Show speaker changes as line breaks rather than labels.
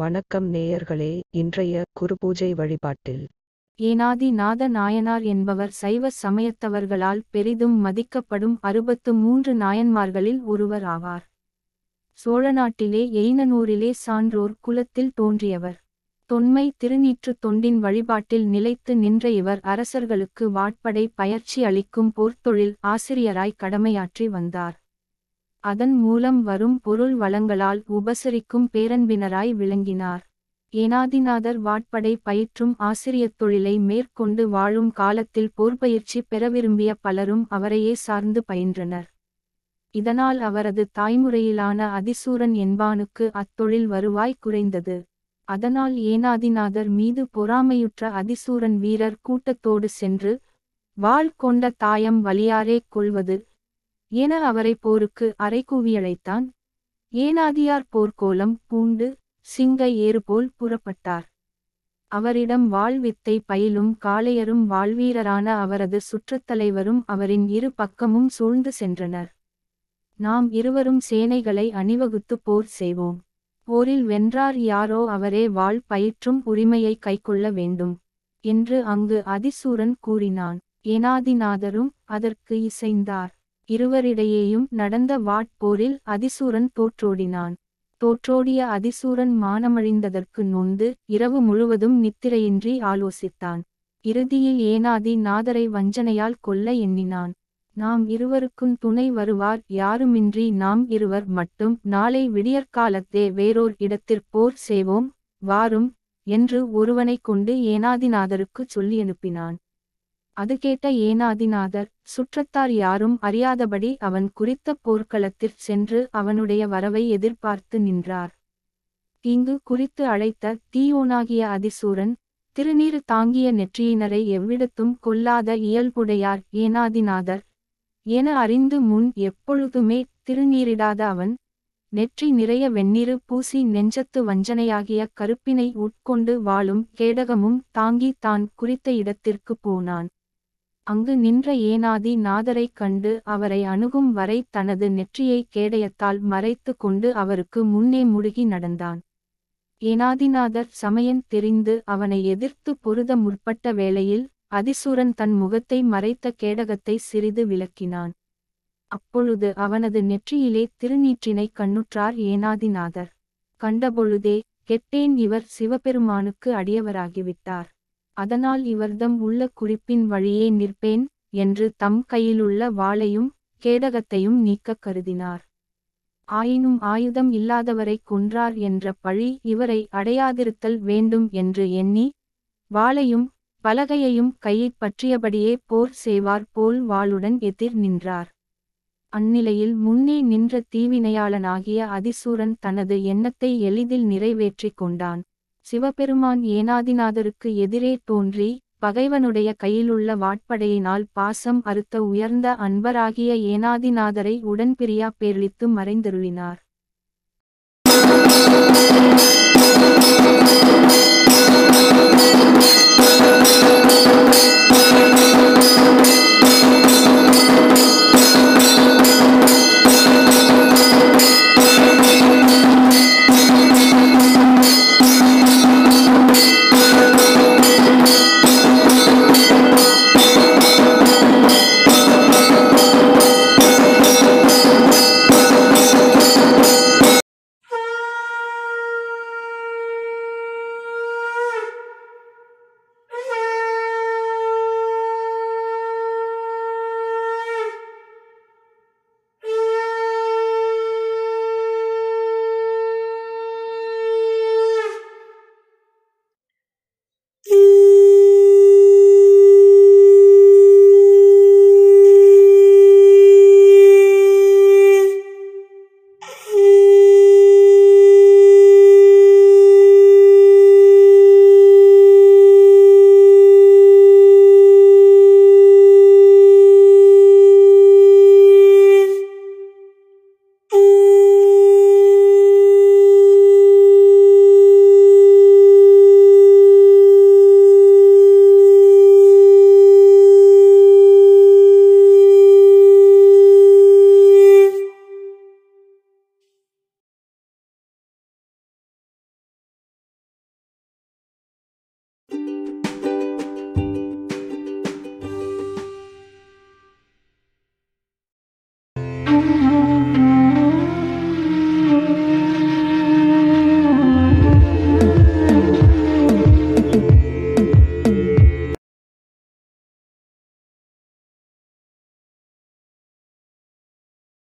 வணக்கம் நேயர்களே இன்றைய குருபூஜை வழிபாட்டில்.
ஏனாதி நாத நாயனார் என்பவர் சைவ சமயத்தவர்களால் பெரிதும் மதிக்கப்படும் அறுபத்து மூன்று நாயன்மார்களில் ஒருவர் ஆவார். சோழநாட்டிலே எயினனூரிலே சான்றோர் குலத்தில் தோன்றியவர். தொன்மை திருநீற்று தொண்டின் வழிபாட்டில் நிலைத்து நின்ற இவர் அரசர்களுக்கு வாட்படை பயிற்சி அளிக்கும் போர்த்தொழில் ஆசிரியராய் கடமையாற்றி வந்தார். அதன் மூலம் வரும் பொருள் வளங்களால் உபசரிக்கும் பேரன்பினராய் விளங்கினார். ஏனாதிநாதர் வாட்படை பயிற்றும் ஆசிரியத் தொழிலை மேற்கொண்டு வாழும் காலத்தில் போர்பயிற்சி பெற விரும்பிய பலரும் அவரையே சார்ந்து பயின்றனர். இதனால் அவரது தாய்முறையிலான அதிசூரன் என்பானுக்கு அத்தொழில் வருவாய் குறைந்தது. அதனால் ஏனாதிநாதர் மீது பொறாமையுற்ற அதிசூரன் வீரர் கூட்டத்தோடு சென்று வாள் கொண்ட தாயம் வலியாரே கொள்வது என அவரை போருக்கு அறைகூவியழைத்தான். ஏனாதியார் போர்க்கோலம் பூண்டு சிங்க ஏறுபோல் புறப்பட்டார். அவரிடம் வாழ்வித்தை பயிலும் காளையரும் வாழ்வீரரான அவரது சுற்றத்தலைவரும் அவரின் இரு பக்கமும் சூழ்ந்து சென்றனர். நாம் இருவரும் சேனைகளை அணிவகுத்து போர் செய்வோம். போரில் வென்றார் யாரோ அவரே வாழ் பயிற்றும் உரிமையை கைக்கொள்ள வேண்டும் என்று அங்கு அதிசூரன் கூறினான். ஏனாதிநாதரும் அதற்கு இசைந்தார். இருவரிடையேயும் நடந்த வாட்போரில் அதிசூரன் தோற்றோடினான். தோற்றோடிய அதிசூரன் மானமழிந்ததற்கு நொந்து இரவு முழுவதும் நித்திரையின்றி ஆலோசித்தான். இறுதியில் ஏனாதி நாதரை வஞ்சனையால் கொல்ல எண்ணினான். நாம் இருவருக்கும் துணை வருவார் யாருமின்றி நாம் இருவர் மட்டும். நாளை விடியற்காலத்தே வேறோர் இடத்திற் போர் செய்வோம் வாரும் என்று ஒருவனைக் கொண்டு ஏனாதிநாதருக்குச் சொல்லி அனுப்பினான். அது கேட்ட ஏனாதிநாதர் சுற்றத்தார் யாரும் அறியாதபடி அவன் குறித்த போர்க்களத்திற் சென்று அவனுடைய வரவை எதிர்பார்த்து நின்றார். இங்கு குறித்து அழைத்த தீயோனாகிய அதிசூரன் திருநீறு தாங்கிய நெற்றியினரை எவ்விடத்தும் கொல்லாத இயல்புடையார் ஏனாதிநாதர். என அறிந்து முன் எப்பொழுதுமே திருநீரிடாத அவன் நெற்றி நிறைய வெந்நீரு பூசி நெஞ்சத்து வஞ்சனையாகிய கருப்பினை உட்கொண்டு வாழும் கேடகமும் தாங்கி தான் குறித்த இடத்திற்குப் போனான். அங்கு நின்ற ஏனாதி நாதரைக் கண்டு அவரை அணுகும் வரை தனது நெற்றியை கேடயத்தால் மறைத்து கொண்டு அவருக்கு முன்னே முழுகி நடந்தான். ஏனாதிநாதர் சமயன் தெரிந்து அவனை எதிர்த்து பொருத முற்பட்ட வேளையில் அதிசூரன் தன் முகத்தை மறைத்த கேடகத்தை சிறிது விளக்கினான். அப்பொழுது அவனது நெற்றியிலே திருநீற்றினை கண்ணுற்றார் ஏனாதிநாதர். கண்டபொழுதே கெட்டேன் இவர் சிவபெருமானுக்கு அடியவராகிவிட்டார். அதனால் இவர்தம் உள்ள குறிப்பின் வழியே நிற்பேன் என்று தம் கையிலுள்ள வாளையும் கேடகத்தையும் நீக்கக் கருதினார். ஆயினும் ஆயுதம் இல்லாதவரை கொன்றார் என்ற பழி இவரை அடையாதிருத்தல் வேண்டும் என்று எண்ணி வாளையும் பலகையையும் கையைப் பற்றியபடியே போர் செய்வார் போல் வாளுடன் எதிர் நின்றார். அந்நிலையில் முன்னே நின்ற தீவினையாளனாகிய அதிசூரன் தனது எண்ணத்தை எளிதில் நிறைவேற்றிக் கொண்டான். சிவபெருமான் ஏனாதிநாதருக்கு எதிரே தோன்றி பகைவனுடைய கையிலுள்ள வாட்படையினால் பாசம் அறுத்த உயர்ந்த அன்பராகிய ஏனாதிநாதரை உடன்பிரியா பேரளித்து மறைந்தருளினார்.